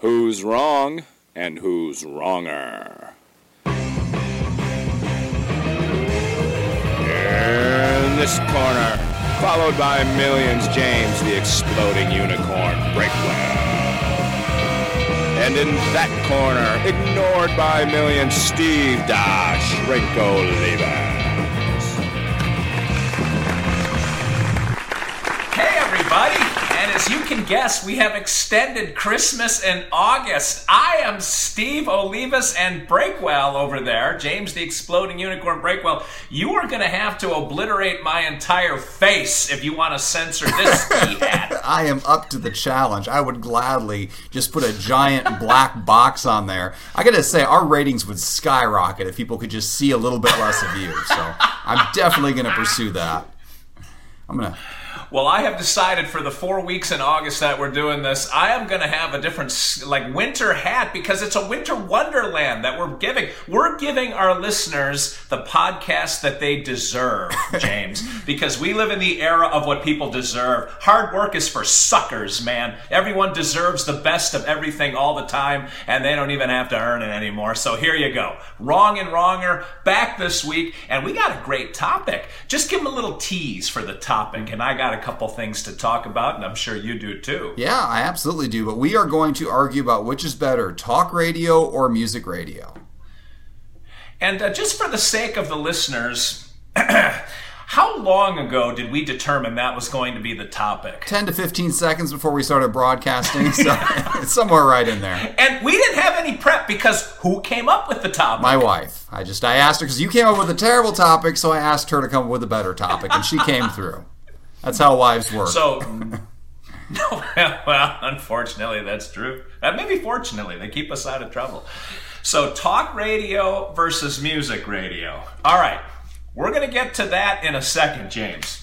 Who's wrong and who's wronger? In this corner, followed by millions, James the Exploding Unicorn Breakwell. And in that corner, ignored by millions, Steve Dash Levens. Hey, everybody! As you can guess, we have extended Christmas in August. I am Steve Olivas and Breakwell over there, James the Exploding Unicorn Breakwell. You are going to have to obliterate my entire face if you want to censor this. I am up to the challenge. I would gladly just put a giant black box on there. I gotta say, our ratings would skyrocket if people could just see a little bit less of you. So I'm definitely gonna pursue that. I'm gonna. Well, I have decided for the four weeks in August that we're doing this, I am going to have a different, like, winter hat because it's a winter wonderland that we're giving. We're giving our listeners the podcast that they deserve, James, because we live in the era of what people deserve. Hard work is for suckers, man. Everyone deserves the best of everything all the time, and they don't even have to earn it anymore. So here you go. Wrong and Wronger back this week, and we got a great topic. Just give them a little tease for the topic, and I got a couple things to talk about, and I'm sure you do too. Yeah, I absolutely do. But we are going to argue about which is better, talk radio or music radio. And uh, just for the sake of the listeners, how long ago did we determine that was going to be the topic? 10 to 15 seconds before we started broadcasting, so it's somewhere right in there. And we didn't have any prep because who came up with the topic? My wife. I just I asked her because you came up with a terrible topic, so I asked her to come up with a better topic, and she came through. That's how wives work. So, no, well, unfortunately, that's true. Maybe fortunately, they keep us out of trouble. So, talk radio versus music radio. All right, we're going to get to that in a second, James.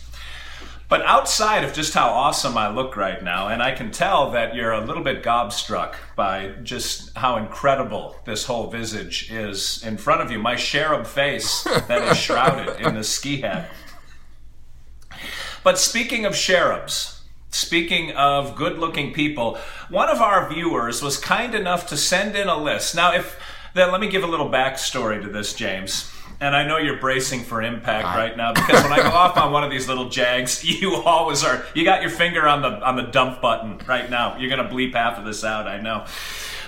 But outside of just how awesome I look right now, and I can tell that you're a little bit gobstruck by just how incredible this whole visage is in front of you, my cherub face that is shrouded in this ski hat. But speaking of cherubs, speaking of good looking people, one of our viewers was kind enough to send in a list. Now, if then let me give a little backstory to this, James. And I know you're bracing for impact right now because when I go off on one of these little jags, you always are. You got your finger on the on the dump button right now. You're gonna bleep half of this out, I know.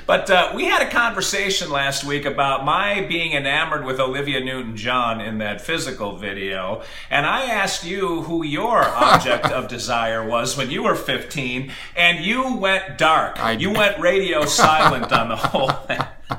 But uh, we had a conversation last week about my being enamored with Olivia Newton John in that physical video. And I asked you who your object of desire was when you were 15, and you went dark. I- you went radio silent on the whole thing.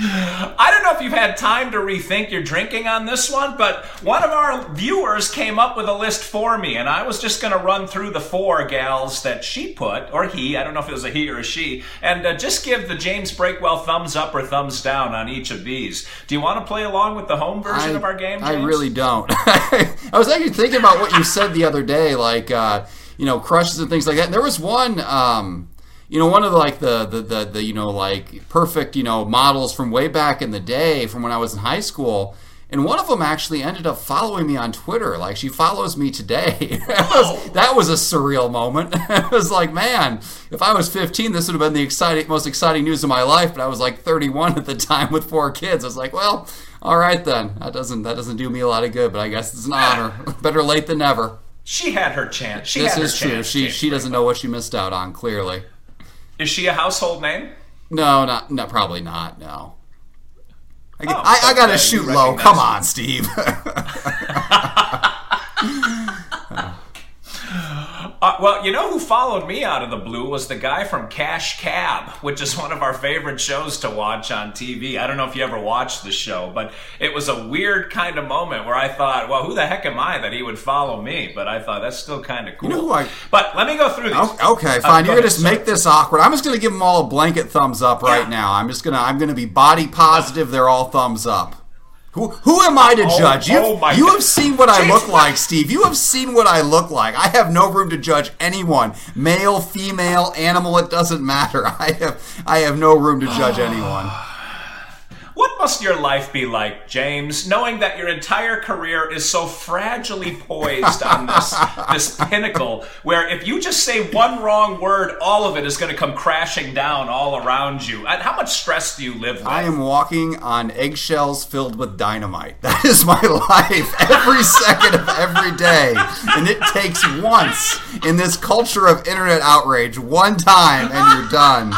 I don't know if you've had time to rethink your drinking on this one, but one of our viewers came up with a list for me, and I was just going to run through the four gals that she put, or he, I don't know if it was a he or a she, and uh, just give the James Breakwell thumbs up or thumbs down on each of these. Do you want to play along with the home version of our game? I really don't. I was actually thinking about what you said the other day, like uh, you know, crushes and things like that. And there was one, um, you know, one of the, like the, the the the you know like perfect you know models from way back in the day, from when I was in high school. And one of them actually ended up following me on Twitter. Like she follows me today. that, was, that was a surreal moment. it was like, man, if I was 15, this would have been the exciting, most exciting news of my life. But I was like 31 at the time with four kids. I was like, well, all right then. That doesn't that doesn't do me a lot of good. But I guess it's an honor. Better late than never. She had her chance. She This had her is true. chance, She she doesn't know what she missed out on. Clearly, Is she a household name? no, not no, probably not. No. I, Oh, I, I gotta shoot low. Come on, Steve. Uh, well, you know who followed me out of the blue was the guy from Cash Cab, which is one of our favorite shows to watch on TV. I don't know if you ever watched the show, but it was a weird kind of moment where I thought, well, who the heck am I that he would follow me? But I thought that's still kind of cool. know who I- But let me go through these. Okay, Uh, fine. go You're gonna just make this awkward. I'm just gonna give them all a blanket thumbs up right Yeah. now. I'm just gonna I'm gonna be body positive. They're all thumbs up. Who who am I to Oh, judge? You oh you have seen what I look like, Steve. You have seen what I look like. I have no room to judge anyone, male, female, animal. It doesn't matter. I have I have no room to judge anyone. What must your life be like, James, knowing that your entire career is so fragilely poised on this this pinnacle where if you just say one wrong word, all of it is going to come crashing down all around you. And How much stress do you live with? I am walking on eggshells filled with dynamite. That is my life every second of every day. And it takes once in this culture of internet outrage, one time, and you're done.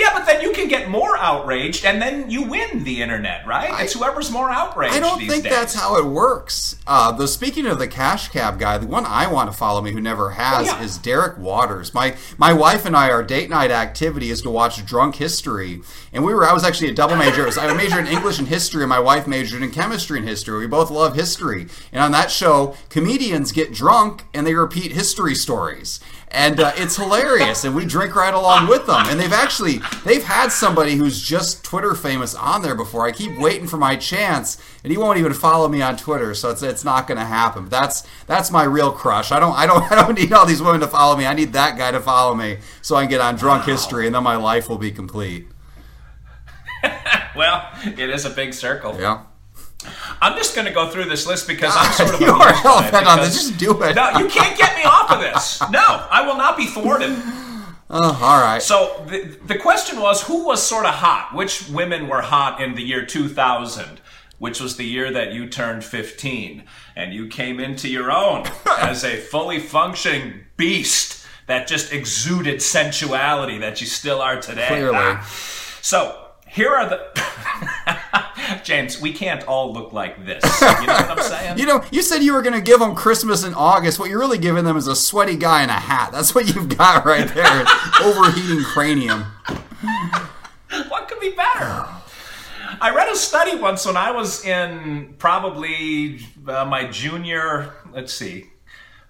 Yeah, but then you can get more outraged, and then you win the internet, right? it's whoever's more outraged. I don't think days. that's how it works. Uh, the speaking of the cash cab guy, the one I want to follow me who never has Oh, yeah. is Derek Waters. My my wife and I, our date night activity is to watch Drunk History, and we were. I was actually a double major. I majored in English and history, and my wife majored in chemistry and history. We both love history, and on that show, comedians get drunk and they repeat history stories. And uh, it's hilarious, and we drink right along with them. And they've actually they've had somebody who's just Twitter famous on there before. I keep waiting for my chance, and he won't even follow me on Twitter, so it's it's not going to happen. But that's that's my real crush. I don't I don't I don't need all these women to follow me. I need that guy to follow me so I can get on Drunk History, and then my life will be complete. Well, it is a big circle. Yeah. I'm just going to go through this list because I'm sort of You are hell bent on this. Just do it. No, you can't get me off of this. No, I will not be thwarted. Oh, all right. So the, the question was who was sort of hot? Which women were hot in the year 2000? Which was the year that you turned 15 and you came into your own as a fully functioning beast that just exuded sensuality that you still are today. Clearly. Ah. So here are the. James, we can't all look like this. You know what I'm saying? You know, you said you were going to give them Christmas in August. What you're really giving them is a sweaty guy in a hat. That's what you've got right there. Overheating cranium. What could be better? I read a study once when I was in probably uh, my junior, let's see,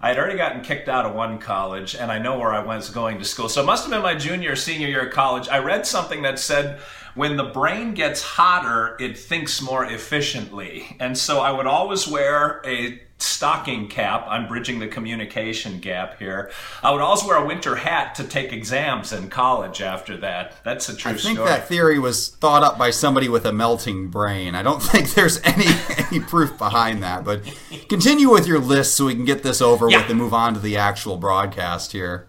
I had already gotten kicked out of one college and I know where I was going to school. So it must have been my junior or senior year of college. I read something that said when the brain gets hotter, it thinks more efficiently. And so I would always wear a stocking cap. I'm bridging the communication gap here. I would always wear a winter hat to take exams in college after that. That's a true story. I think story. that theory was thought up by somebody with a melting brain. I don't think there's any any proof behind that. But continue with your list so we can get this over Yeah. with and move on to the actual broadcast here.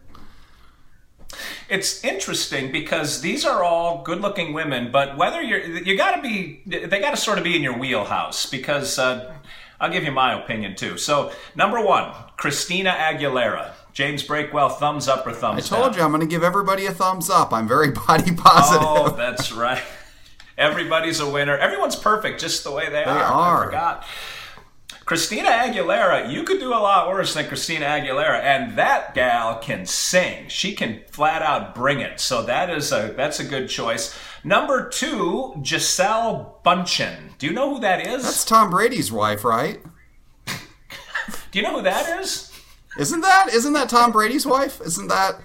It's interesting because these are all good-looking women, but whether you're you got to be they got to sort of be in your wheelhouse because uh, I'll give you my opinion too. So number one, Christina Aguilera. James Breakwell, thumbs up or thumbs down? I told down? you I'm going to give everybody a thumbs up. I'm very body positive. Oh, that's right. Everybody's a winner. Everyone's perfect just the way they, are. are. I forgot. Christina Aguilera, you could do a lot worse than Christina Aguilera, and that gal can sing. She can flat out bring it. So that is a that's a good choice. Number two, Gisele Bundchen. Do you know who that is? That's Tom Brady's wife, right? Do you know who that is? Isn't that isn't that Tom Brady's wife? Isn't that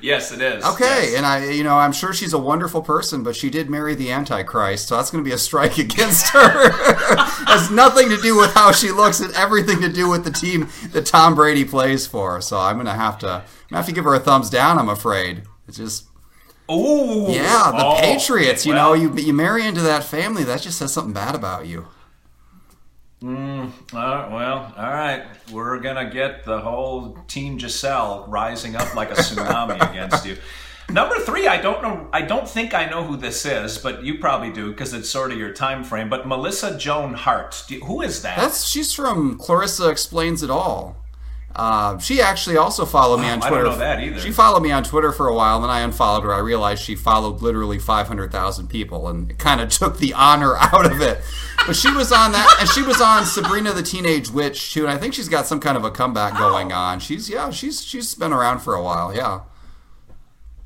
Yes, it is. Okay, Yes. and I, you know, I'm sure she's a wonderful person, but she did marry the Antichrist, so that's going to be a strike against her. Has nothing to do with how she looks, and everything to do with the team that Tom Brady plays for. So I'm going to have to, I'm gonna have to give her a thumbs down. I'm afraid. It's just, Ooh. yeah, the Oh, Patriots. You well, know, you you marry into that family, that just says something bad about you. Uh, well, all right. We're gonna get the whole team Gisele rising up like a tsunami against you. Number three, I don't know. I don't think I know who this is, but you probably do because it's sort of your time frame. But Melissa Joan Hart, do who is that? That's she's from Clarissa Explains It All. Uh, she actually also followed me Wow, on I don't Twitter. know that either. She followed me on Twitter for a while, and then I unfollowed her. I realized she followed literally 500,000 people, and it kind of took the honor out of it. But she was on that, and she was on Sabrina the Teenage Witch too, and I think she's got some kind of a comeback going on. She's yeah, she's she's been around for a while. Yeah.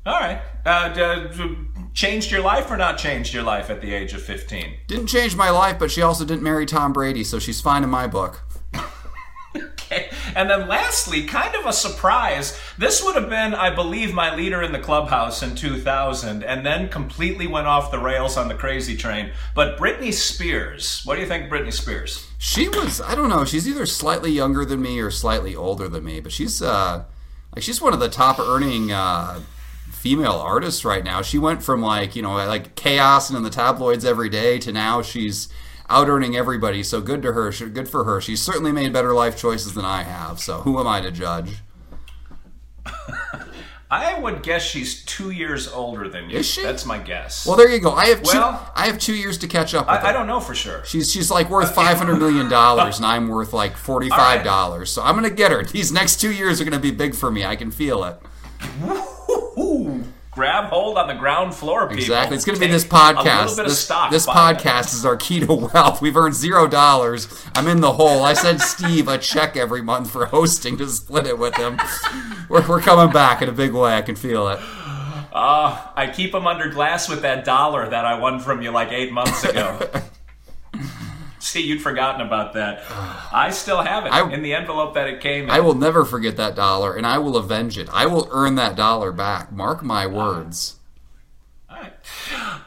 All right. Uh, d- changed your life or not changed your life at the age of fifteen? Didn't change my life, but she also didn't marry Tom Brady, so she's fine in my book. Okay. And then lastly, kind of a surprise, this would have been, I believe, my leader in the clubhouse in 2000, and then completely went off the rails on the crazy train. But Britney Spears, what do you think Britney Spears? She was I don't know, she's either slightly younger than me or slightly older than me, but she's uh like she's one of the top earning uh female artists right now. She went from like you know like chaos and in the tabloids every day to now she's out earning everybody. So good to her. Good for her. She's certainly made better life choices than I have. So who am I to judge? I would guess she's two years older than you. Is she? That's my guess. Well, there you go. I have two. Well- I have two years to catch up with her. I, I don't know for sure. She's she's like worth five hundred million dollars, and I'm worth like forty five dollars. So I'm gonna get her. These next two years are gonna be big for me. I can feel it. Grab hold on the ground floor, people. Exactly. It's going to be this A podcast. little bit This, of stock. this podcast is our key to wealth. We've earned zero dollars. I'm in the hole. I send Steve a check every month for hosting to split it with him. We're, we're coming back in a big way. I can feel it. Ah, I keep them under glass with that dollar that I won from you like eight months ago. See, you'd forgotten about that. I still have it I- in the envelope that it came in. I will never forget that dollar, and I will avenge it. I will earn that dollar back. Mark my words. All right.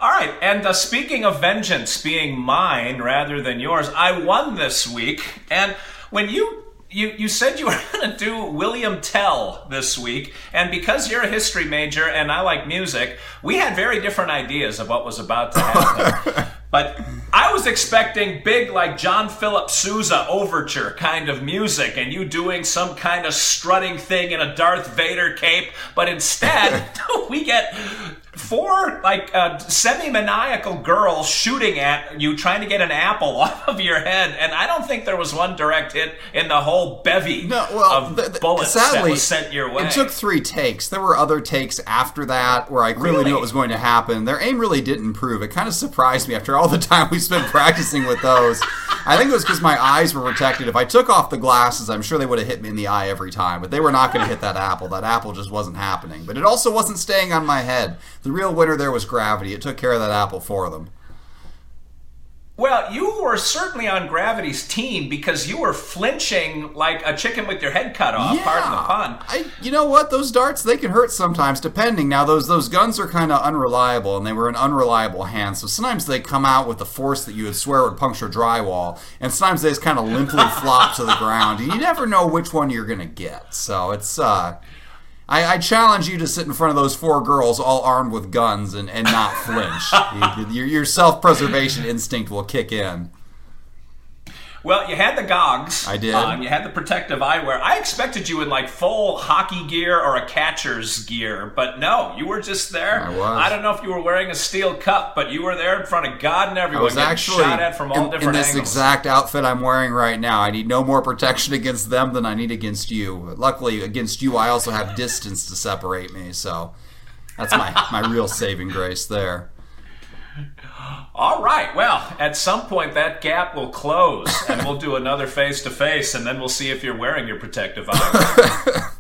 All right. And uh, speaking of vengeance being mine rather than yours, I won this week. And when you you, you said you were going to do William Tell this week, and because you're a history major and I like music, we had very different ideas of what was about to happen. But I was expecting big, like John Philip Sousa overture kind of music, and you doing some kind of strutting thing in a Darth Vader cape. But instead, we get four like uh, semi-maniacal girls shooting at you trying to get an apple off of your head and i don't think there was one direct hit in the whole bevy No, well, of th- th- bullets sadly, that was sent your way It took three takes. There were other takes after that where I clearly Really? knew it was going to happen. Their aim really didn't improve. It kind of surprised me after all the time we spent practicing with those. I think it was because my eyes were protected. If I took off the glasses, I'm sure they would have hit me in the eye every time. But they were not going to hit that apple. That apple just wasn't happening. But it also wasn't staying on my head. The real winner there was gravity. It took care of that apple for them. well you were certainly on gravity's team because you were flinching like a chicken with your head cut off pardon the pun I, you know what? Those darts they can hurt sometimes, depending. Now those those guns are kind of unreliable, and they were in unreliable hands. So sometimes they come out with a force that you would swear would puncture drywall, and sometimes they just kind of limply flop to the ground, and you never know which one you're gonna get. So it's uh. I, I challenge you to sit in front of those four girls, all armed with guns, and, and not flinch. Your your self preservation instinct will kick in. Well, you had the gogs. I did. On. You had the protective eyewear. I expected you in like full hockey gear or a catcher's gear, but no, you were just there. I was. I don't know if you were wearing a steel cup, but you were there in front of God and I everyone, was getting actually shot at from all in, different in this angles. exact outfit I'm wearing right now. I need no more protection against them than I need against you. Luckily, against you, I also have distance to separate me. So that's my my real saving grace there. All right. Well, at some point that gap will close, and we'll do another face to face, and then we'll see if you're wearing your protective eyewear.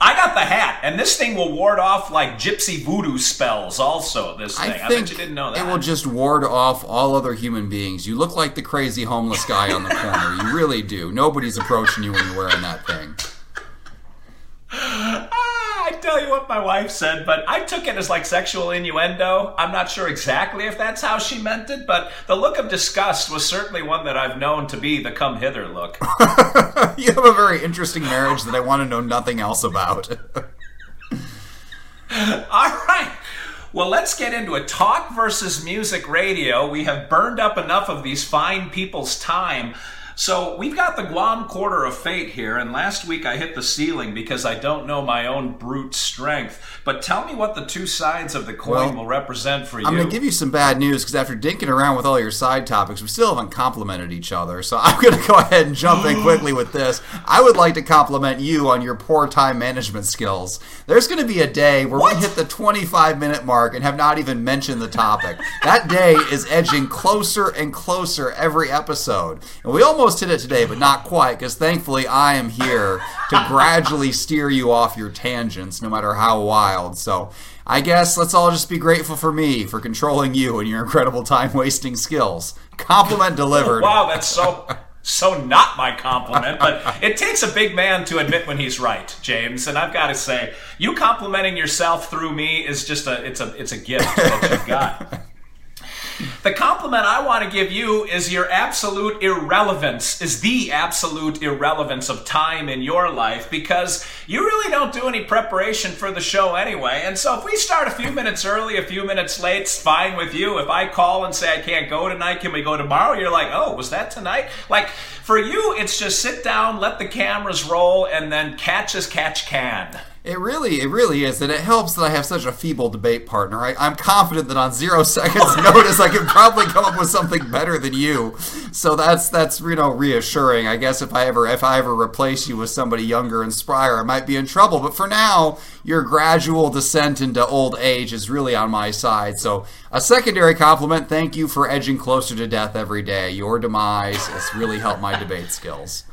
I got the hat, and this thing will ward off like gypsy voodoo spells. Also, this thing. I I, think bet you didn't know that. it will just ward off all other human beings. You look like the crazy homeless guy on the corner. You really do. Nobody's approaching you when you're wearing that thing. Ah, I tell you what my wife said, but I took it as like sexual innuendo. I'm not sure exactly if that's how she meant it, but the look of disgust was certainly one that I've known to be the come hither look. You have a very interesting marriage that I want to know nothing else about. All right. Well, let's get into it. Talk versus music radio. We have burned up enough of these fine people's time. So we've got the Guam quarter of fate here, and last week I hit the ceiling because I don't know my own brute strength. But tell me what the two sides of the coin Well, will represent for you. I'm going to give you some bad news because after dinking around with all your side topics, we still haven't complimented each other. So I'm going to go ahead and jump in quickly with this. I would like to compliment you on your poor time management skills. There's going to be a day where What? we hit the 25 minute mark and have not even mentioned the topic. that day is edging closer and closer every episode. And we almost hit it today, but not quite because thankfully I am here to gradually steer you off your tangents, no matter how wild. So I guess let's all just be grateful for me for controlling you and your incredible time wasting skills. Compliment delivered. Wow, that's so so not my compliment, but it takes a big man to admit when he's right, James. And I've got to say, you complimenting yourself through me is just a it's a it's a gift that you've got. The compliment I want to give you is your absolute irrelevance, is the absolute irrelevance of time in your life because you really don't do any preparation for the show anyway. And so if we start a few minutes early, a few minutes late, it's fine with you. If I call and say I can't go tonight, can we go tomorrow? You're like, oh, was that tonight? Like for you, it's just sit down, let the cameras roll, and then catch as catch can. It really, it really is, and it helps that I have such a feeble debate partner. I, I'm confident that on zero seconds notice, I can probably come up with something better than you. So that's that's you know reassuring. I guess if I ever if I ever replace you with somebody younger and sprier, I might be in trouble. But for now, your gradual descent into old age is really on my side. So a secondary compliment: thank you for edging closer to death every day. Your demise has really helped my debate skills.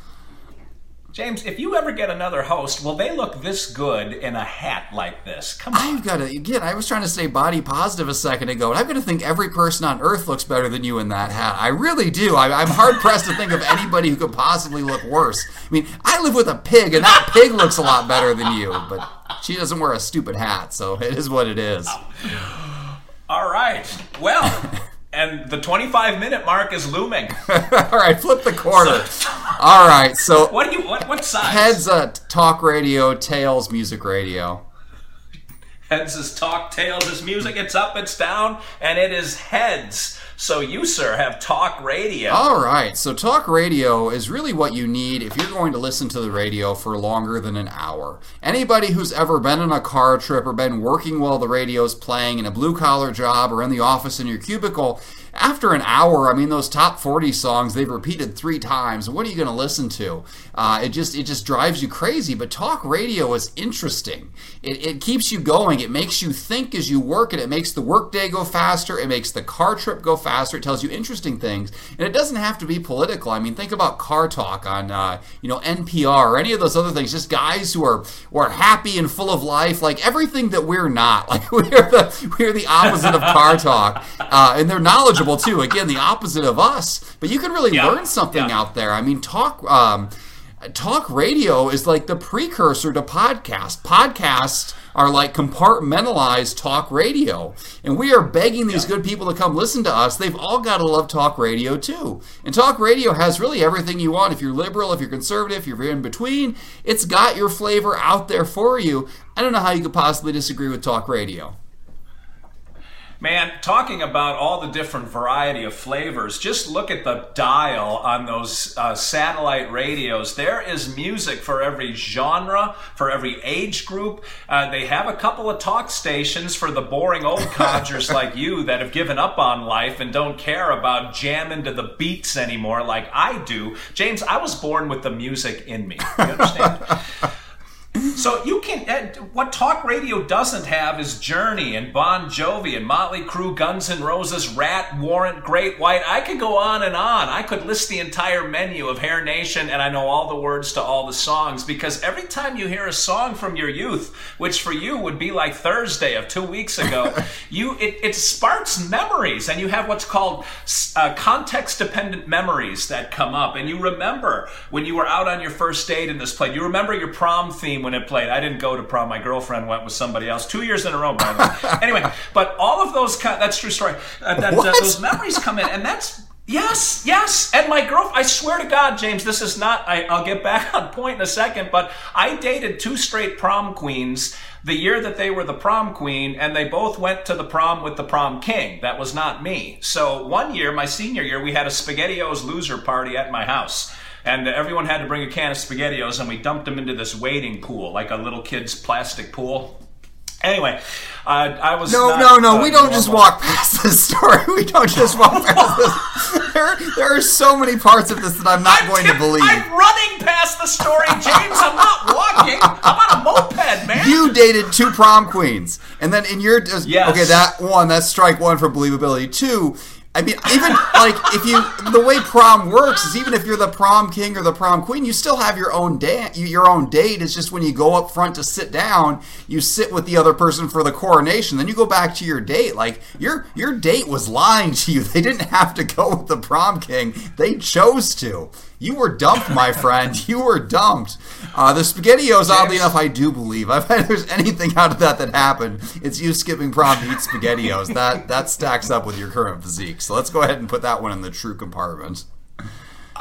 James, if you ever get another host, will they look this good in a hat like this? Come on. I've got to again. I was trying to say body positive a second ago, and I've got to think every person on earth looks better than you in that hat. I really do. I, am hard pressed to think of anybody who could possibly look worse. I mean, I live with a pig, and that pig looks a lot better than you, but she doesn't wear a stupid hat, so it is what it is. All right. Well. And the 25 minute mark is looming. All right, flip the quarter. All right, so what do you what what size? Heads uh, talk radio, tails music radio. Heads is talk, tails is music. It's up, it's down, and it is heads. So you, sir, have talk radio. All right. So talk radio is really what you need if you're going to listen to the radio for longer than an hour. Anybody who's ever been on a car trip or been working while the radio's playing in a blue collar job or in the office in your cubicle after an hour, I mean, those top 40 songs they've repeated three times. What are you going to listen to? Uh, it just it just drives you crazy. But talk radio is interesting. It, it keeps you going. It makes you think as you work, and it makes the workday go faster. It makes the car trip go faster. It tells you interesting things, and it doesn't have to be political. I mean, think about car talk on uh, you know NPR or any of those other things. Just guys who are who are happy and full of life, like everything that we're not. Like we're the we're the opposite of car talk, uh, and they're knowledgeable too. Again, the opposite of us. But you can really yeah. learn something yeah. out there. I mean, talk. Um, talk radio is like the precursor to podcast. Podcasts are like compartmentalized talk radio. And we are begging these yeah. good people to come listen to us. They've all got to love talk radio too. And talk radio has really everything you want. If you're liberal, if you're conservative, if you're in between, it's got your flavor out there for you. I don't know how you could possibly disagree with talk radio. Man, talking about all the different variety of flavors, just look at the dial on those uh, satellite radios. There is music for every genre, for every age group. Uh, they have a couple of talk stations for the boring old codgers like you that have given up on life and don't care about jamming to the beats anymore like I do. James, I was born with the music in me. You understand? So you can uh, what talk radio doesn't have is Journey and Bon Jovi and Motley Crue, Guns N' Roses, Ratt, Warrant, Great White. I could go on and on. I could list the entire menu of Hair Nation, and I know all the words to all the songs because every time you hear a song from your youth, which for you would be like Thursday of two weeks ago, you it, it, sparks memories, and you have what's called uh, context-dependent memories that come up, and you remember when you were out on your first date in this play. You remember your prom theme when it played. I didn't go to prom. My girlfriend went with somebody else two years in a row, by the way. anyway, but all of those, that's true story. Uh, that, uh, those memories come in, and that's Yes, yes. And my girl, I swear to God, James, this is not, I, will get back on point in a second, but I dated two straight prom queens the year that they were the prom queen, and they both went to the prom with the prom king. That was not me. So one year, my senior year, we had a SpaghettiOs loser party at my house and everyone had to bring a can of SpaghettiOs, and we dumped them into this wading pool, like a little kid's plastic pool. Anyway, uh, I was no, not, no, no. Uh, we don't just walk past this story. We don't just walk past this. There, there are so many parts of this that I'm not I'm going t- to believe. I'm running past the story, James. I'm not walking. I'm on a moped, man. You dated two prom queens, and then in your yes. okay, that one, that's strike one for believability. Two, I mean, even like if you the way prom works is even if you're the prom king or the prom queen, you still have your own date. Your own date is just when you go up front to sit down, you sit with the other person for the coronation. Then you go back to your date. Like your your date was lying to you. They didn't have to go with the prom king. They chose to. You were dumped, my friend. You were dumped. Uh, the SpaghettiOs, oddly enough, I do believe. If there's anything out of that that happened, it's you skipping prom to eat SpaghettiOs. That that stacks up with your current physique. So let's go ahead and put that one in the true compartment.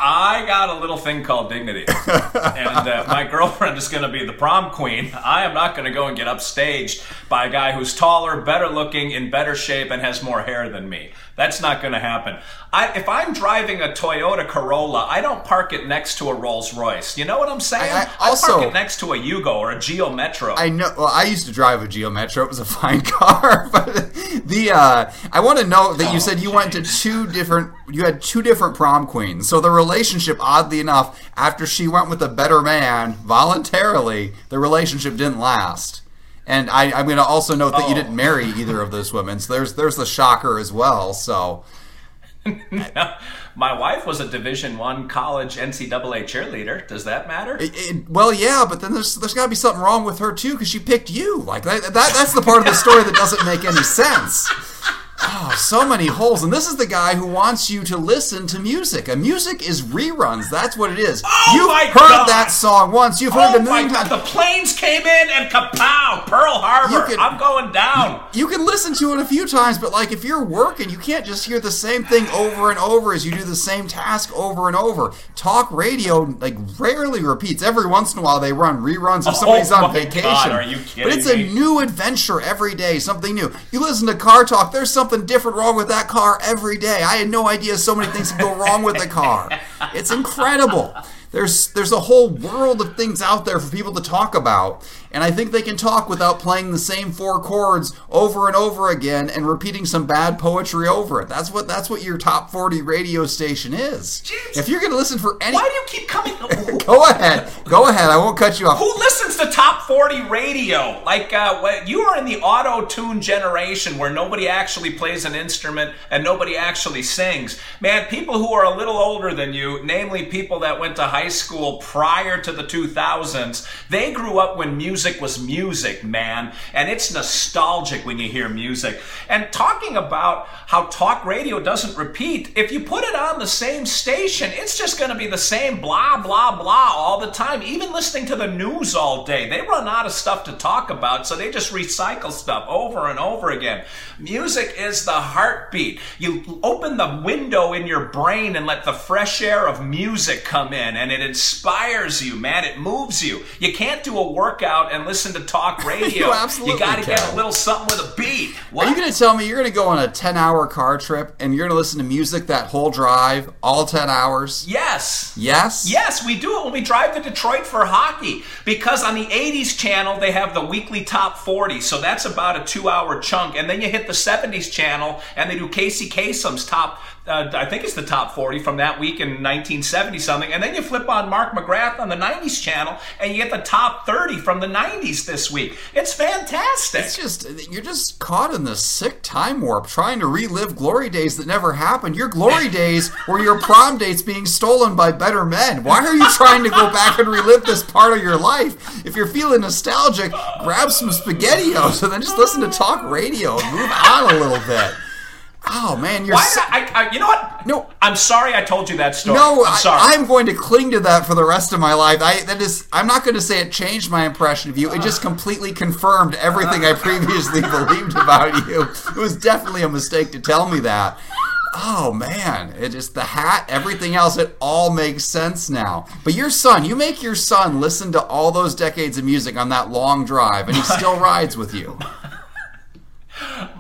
I got a little thing called dignity, and uh, my girlfriend is going to be the prom queen. I am not going to go and get upstaged by a guy who's taller, better looking, in better shape, and has more hair than me. That's not going to happen. I, if I'm driving a Toyota Corolla, I don't park it next to a Rolls Royce. You know what I'm saying? I, I also, park it next to a Yugo or a Geo Metro. I know. Well, I used to drive a Geo Metro. It was a fine car, but the uh, I want to know that you said you went to two different. You had two different prom queens. So the relationship, oddly enough, after she went with a better man voluntarily, the relationship didn't last. And I, am going to also note that oh. you didn't marry either of those women. So there's there's the shocker as well. So. My wife was a Division One college NCAA cheerleader. Does that matter? It, it, well, yeah, but then there's there's got to be something wrong with her too because she picked you. Like that, that that's the part of the story that doesn't make any sense. Oh, so many holes. And this is the guy who wants you to listen to music. And music is reruns. That's what it is. Oh You've my heard God. that song once. You've heard oh it a oh million times. The planes came in and kapow! Pearl Harbor. Can, I'm going down. You can listen to it a few times, but like if you're working, you can't just hear the same thing over and over as you do the same task over and over. Talk radio like rarely repeats. Every once in a while they run reruns if somebody's oh on vacation. God, are you kidding but it's me? a new adventure every day, something new. You listen to Car Talk, there's something different wrong with that car every day. I had no idea so many things could go wrong with the car. It's incredible. There's there's a whole world of things out there for people to talk about, and I think they can talk without playing the same four chords over and over again and repeating some bad poetry over it. That's what that's what your top 40 radio station is. Jeez. If you're going to listen for any Why do you keep coming Go ahead. Go ahead. I won't cut you off. Who listens to top 40 radio? Like uh, you are in the auto-tune generation where nobody actually plays an instrument and nobody actually sings. Man, people who are a little older than you, namely people that went to high high school prior to the 2000s, they grew up when music was music, man. And it's nostalgic when you hear music. And talking about how talk radio doesn't repeat, if you put it on the same station, it's just going to be the same blah, blah, blah all the time. Even listening to the news all day, they run out of stuff to talk about, so they just recycle stuff over and over again. Music is the heartbeat. You open the window in your brain and let the fresh air of music come in, and and it inspires you, man. It moves you. You can't do a workout and listen to talk radio. you absolutely You got to get a little something with a beat. What? Are you going to tell me you're going to go on a 10 hour car trip and you're going to listen to music that whole drive, all 10 hours? Yes. Yes? Yes, we do it when we drive to Detroit for hockey because on the 80s channel they have the weekly top 40, so that's about a two hour chunk. And then you hit the 70s channel and they do Casey Kasem's top uh, I think it's the top 40 from that week in 1970 something. And then you flip on Mark McGrath on the 90s channel and you get the top 30 from the 90s this week. It's fantastic. It's just, you're just caught in this sick time warp trying to relive glory days that never happened. Your glory days were your prom dates being stolen by better men. Why are you trying to go back and relive this part of your life? If you're feeling nostalgic, grab some SpaghettiOs and then just listen to talk radio and move on a little bit. Oh man, you're. Why so- I, I, you know what? No. I'm sorry I told you that story. No, I'm sorry. I, am going to cling to that for the rest of my life. I that is, I'm not going to say it changed my impression of you. It just completely confirmed everything I previously believed about you. It was definitely a mistake to tell me that. Oh man, it just the hat, everything else, it all makes sense now. But your son, you make your son listen to all those decades of music on that long drive, and he still rides with you.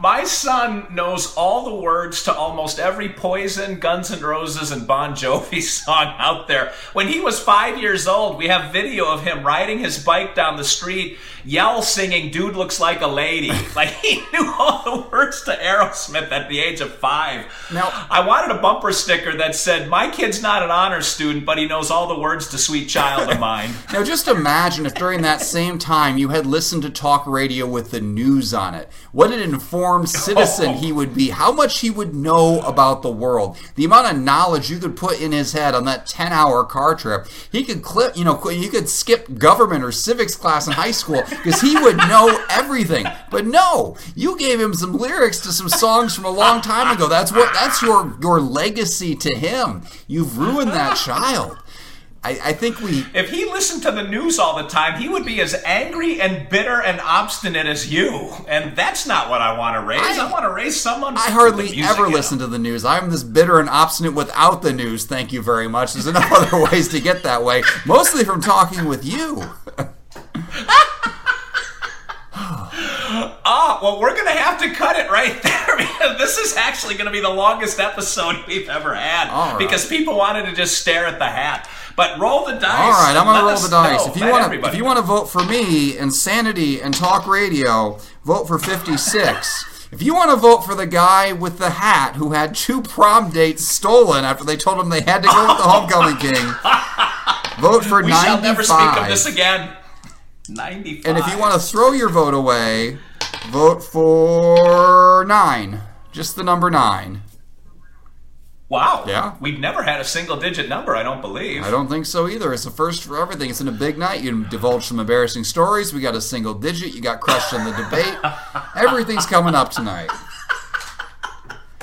My son knows all the words to almost every Poison, Guns N' Roses, and Bon Jovi song out there. When he was five years old, we have video of him riding his bike down the street, yell singing, Dude Looks Like a Lady. Like he knew all the words to Aerosmith at the age of five. Now- I wanted a bumper sticker that said, My kid's not an honor student, but he knows all the words to Sweet Child of Mine. Now, just imagine if during that same time you had listened to talk radio with the news on it. What it informed citizen he would be. How much he would know about the world. The amount of knowledge you could put in his head on that 10 hour car trip. He could clip, you know, you could skip government or civics class in high school because he would know everything. But no, you gave him some lyrics to some songs from a long time ago. That's what, that's your, your legacy to him. You've ruined that child. I, I think we. If he listened to the news all the time, he would be as angry and bitter and obstinate as you. And that's not what I want to raise. I, I- want to raise someone. I hardly ever listen to the news. I'm this bitter and obstinate without the news. Thank you very much. There's enough other ways to get that way, mostly from talking with you. Ah, well, we're going to have to cut it right there because this is actually going to be the longest episode we've ever had right. because people wanted to just stare at the hat. But roll the dice. All right, I'm gonna roll the dice. know. If you Let want to, if you want to vote for me, Insanity and Talk Radio, vote for 56. If you want to vote for the guy with the hat who had two prom dates stolen after they told him they had to go with the homecoming king, vote for we 95. shall never speak of this again. 95. And if you want to throw your vote away, vote for nine. Just the number nine. Wow. Yeah. We've never had a single digit number, I don't believe. I don't think so either. It's the first for everything. It's in a big night. You divulge some embarrassing stories. We got a single digit. You got crushed in the debate. Everything's coming up tonight.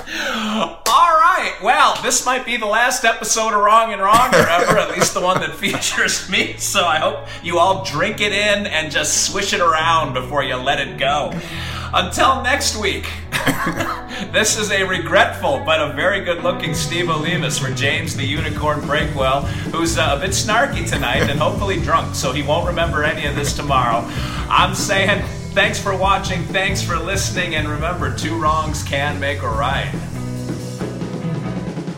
All right. Well, this might be the last episode of Wrong and Wronger ever, at least the one that features me. So I hope you all drink it in and just swish it around before you let it go. Until next week, this is a regretful but a very good looking Steve Olivas for James the Unicorn Breakwell, who's uh, a bit snarky tonight and hopefully drunk, so he won't remember any of this tomorrow. I'm saying thanks for watching, thanks for listening, and remember, two wrongs can make a right.